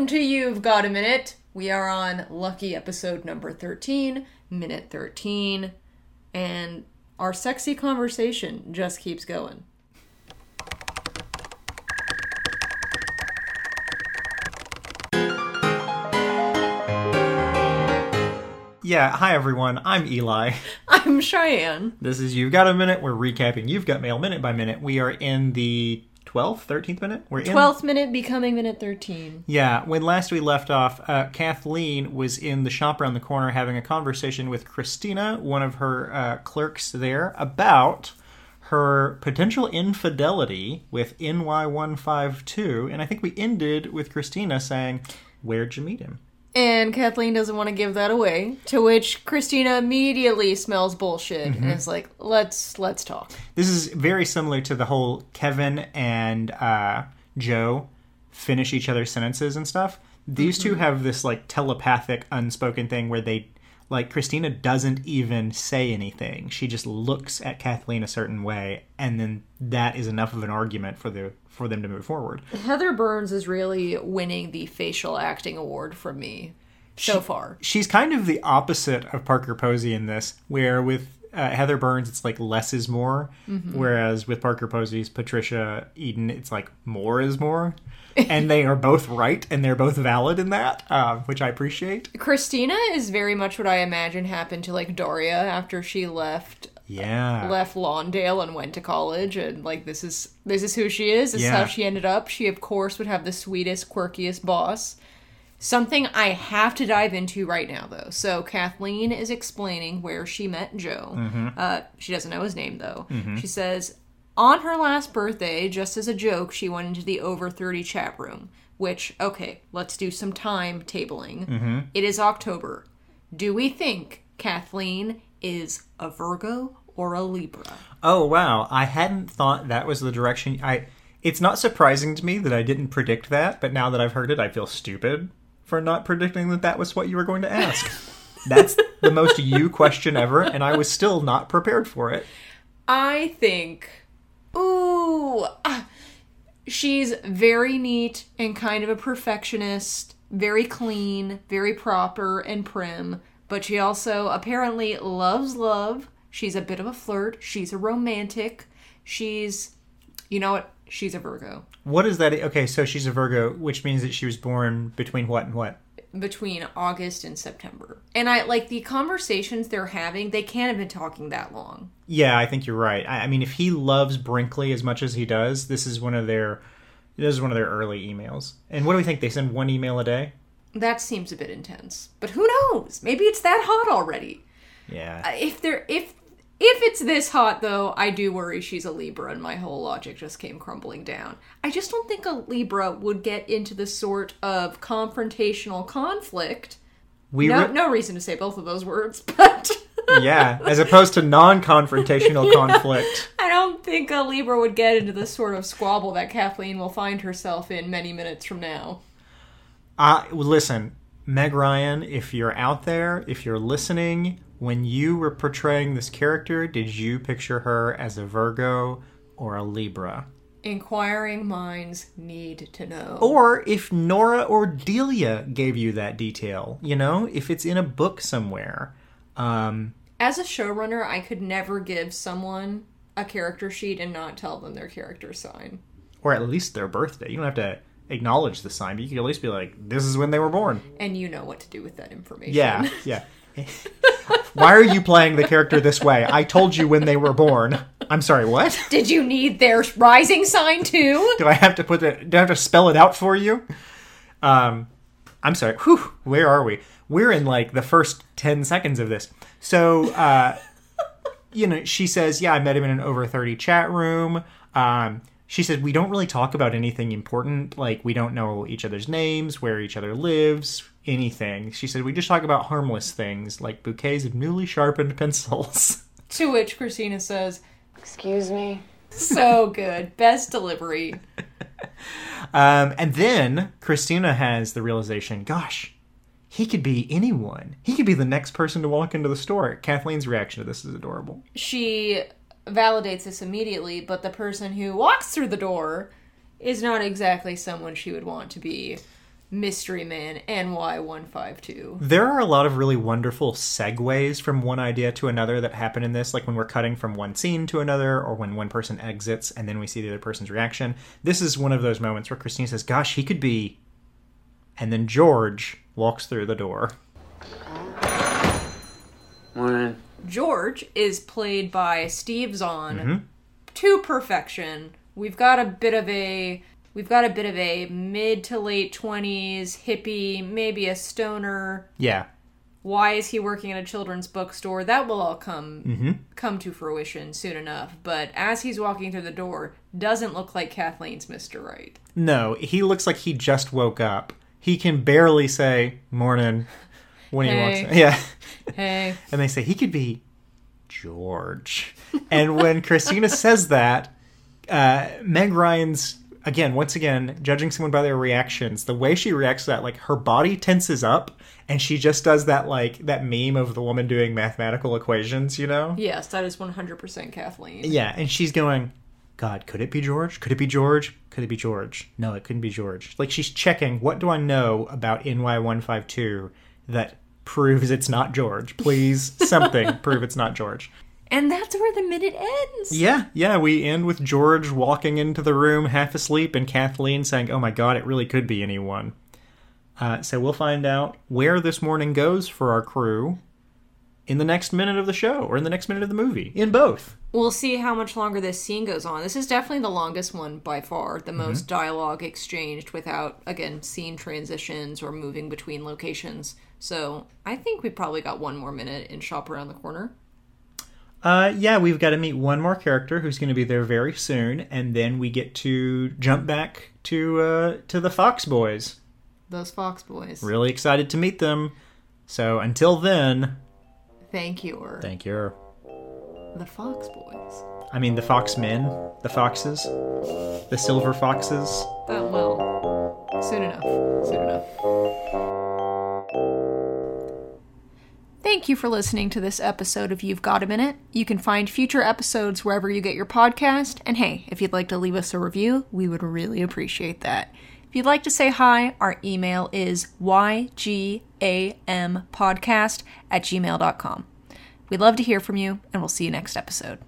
Welcome to You've Got a Minute. We are on lucky episode number 13, minute 13, and our sexy conversation just keeps going. Yeah, hi everyone. I'm Eli. I'm Cheyenne. This is You've Got a Minute. We're recapping You've Got Mail minute by minute. We are in the 12th, 13th minute? We're in 12th minute becoming minute 13. Yeah, when last we left off, uh, Kathleen was in the shop around the corner having a conversation with Christina, one of her uh, clerks there, about her potential infidelity with NY152. And I think we ended with Christina saying, Where'd you meet him? And Kathleen doesn't want to give that away. To which Christina immediately smells bullshit and is like, "Let's let's talk." This is very similar to the whole Kevin and uh, Joe finish each other's sentences and stuff. These two have this like telepathic, unspoken thing where they, like, Christina doesn't even say anything. She just looks at Kathleen a certain way, and then that is enough of an argument for the for them to move forward. Heather Burns is really winning the facial acting award from me so far. She's kind of the opposite of Parker Posey in this, where with uh, Heather Burns, it's like less is more, whereas with Parker Posey's Patricia Eden, it's like more is more. and they are both right and they're both valid in that, uh, which I appreciate. Christina is very much what I imagine happened to like Daria after she left Yeah. left Lawndale and went to college and like this is this is who she is. This is how she ended up. She of course would have the sweetest, quirkiest boss. Something I have to dive into right now though. So Kathleen is explaining where she met Joe. Mm-hmm. Uh, she doesn't know his name though. Mm-hmm. She says on her last birthday, just as a joke, she went into the over 30 chat room. Which, okay, let's do some time tabling. Mm-hmm. It is October. Do we think Kathleen is a Virgo or a Libra? Oh wow, I hadn't thought that was the direction I it's not surprising to me that I didn't predict that, but now that I've heard it, I feel stupid for not predicting that that was what you were going to ask. That's the most you question ever, and I was still not prepared for it. I think, ooh, ah, she's very neat and kind of a perfectionist, very clean, very proper and prim, but she also apparently loves love. She's a bit of a flirt. She's a romantic. She's, you know what? She's a Virgo. What is that? Okay, so she's a Virgo, which means that she was born between what and what? between August and September. And I like the conversations they're having, they can't have been talking that long. Yeah, I think you're right. I, I mean, if he loves Brinkley as much as he does, this is one of their this is one of their early emails. And what do we think? They send one email a day? That seems a bit intense. But who knows? Maybe it's that hot already. Yeah. Uh, If they're if if it's this hot though, I do worry she's a Libra and my whole logic just came crumbling down. I just don't think a Libra would get into the sort of confrontational conflict. we No re- no reason to say both of those words, but yeah, as opposed to non-confrontational conflict. I don't think a Libra would get into the sort of squabble that Kathleen will find herself in many minutes from now. Uh, listen, Meg Ryan, if you're out there, if you're listening, when you were portraying this character, did you picture her as a Virgo or a Libra? Inquiring minds need to know. Or if Nora or Delia gave you that detail, you know, if it's in a book somewhere. Um, As a showrunner, I could never give someone a character sheet and not tell them their character sign. or at least their birthday. You don't have to acknowledge the sign, but you can at least be like, this is when they were born. And you know what to do with that information. Yeah, yeah. Why are you playing the character this way? I told you when they were born. I'm sorry, what? Did you need their rising sign too? Do I have to put it? Do I have to spell it out for you? Um, I'm sorry. Whew, where are we? We're in like the first ten seconds of this. So, uh, you know, she says, "Yeah, I met him in an over thirty chat room." Um, she said, "We don't really talk about anything important. Like, we don't know each other's names, where each other lives, anything." She said, "We just talk about harmless things like bouquets of newly sharpened pencils." to which Christina says, Excuse me. so good. Best delivery. Um, and then Christina has the realization, gosh, he could be anyone. He could be the next person to walk into the store. Kathleen's reaction to this is adorable. She validates this immediately, but the person who walks through the door is not exactly someone she would want to be Mystery Man NY152. There are a lot of really wonderful segues from one idea to another that happen in this, like when we're cutting from one scene to another, or when one person exits and then we see the other person's reaction. This is one of those moments where Christine says, Gosh, he could be. And then George walks through the door. Morning. George is played by Steve Zahn mm-hmm. to perfection. We've got a bit of a we've got a bit of a mid to late 20s hippie, maybe a stoner. Yeah. Why is he working at a children's bookstore? That will all come mm-hmm. come to fruition soon enough. But as he's walking through the door, doesn't look like Kathleen's Mr. Right. No, he looks like he just woke up. He can barely say morning when he Hey. walks in. Yeah. Hey, and they say he could be George. and when Christina says that, uh, Meg Ryan's again, once again, judging someone by their reactions, the way she reacts to that, like her body tenses up, and she just does that like that meme of the woman doing mathematical equations, you know? yes, that is 100% Kathleen. Yeah, and she's going, God, could it be George? Could it be George? Could it be George? No, it couldn't be George. Like she's checking, what do I know about NY152 that proves it's not George? Please, something prove it's not George. And that's where the minute ends. Yeah, yeah, we end with George walking into the room half asleep and Kathleen saying, Oh my god, it really could be anyone. Uh, so we'll find out where this morning goes for our crew in the next minute of the show or in the next minute of the movie. In both. We'll see how much longer this scene goes on. This is definitely the longest one by far, the most dialogue exchanged without, again, scene transitions or moving between locations. So I think we probably got one more minute in Shop Around the Corner. Uh, yeah, we've got to meet one more character who's going to be there very soon, and then we get to jump back to uh, to the Fox Boys. Those Fox Boys. Really excited to meet them. So until then, Thank you. Or thank you. the Fox Boys. I mean, the Fox Men, the Foxes, the Silver Foxes. Oh, well. Soon enough. Soon enough. Thank you for listening to this episode of You've Got a Minute. You can find future episodes wherever you get your podcast. And hey, if you'd like to leave us a review, we would really appreciate that. If you'd like to say hi, our email is ygampodcast at gmail.com. We'd love to hear from you, and we'll see you next episode.